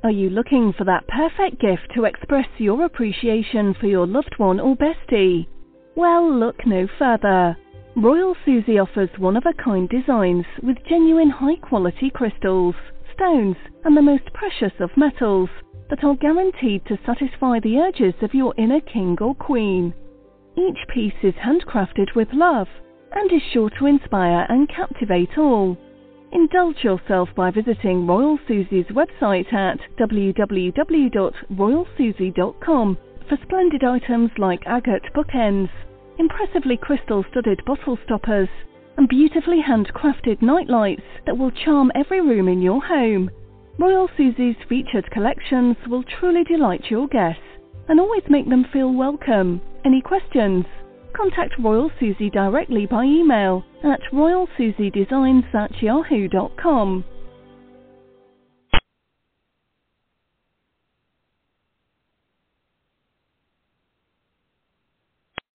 Are you looking for that perfect gift to express your appreciation for your loved one or bestie? Well, look no further. Royal Susie offers one-of-a-kind designs with genuine high-quality crystals, stones, and the most precious of metals that are guaranteed to satisfy the urges of your inner king or queen. Each piece is handcrafted with love and is sure to inspire and captivate all. Indulge yourself by visiting Royal Susie's website at www.royalsusie.com for splendid items like agate bookends, impressively crystal-studded bottle stoppers, and beautifully handcrafted nightlights that will charm every room in your home. Royal Susie's featured collections will truly delight your guests and always make them feel welcome. Any questions? Contact Royal Susie directly by email at royalsusiedesigns at yahoo.com.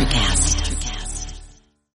Electricast.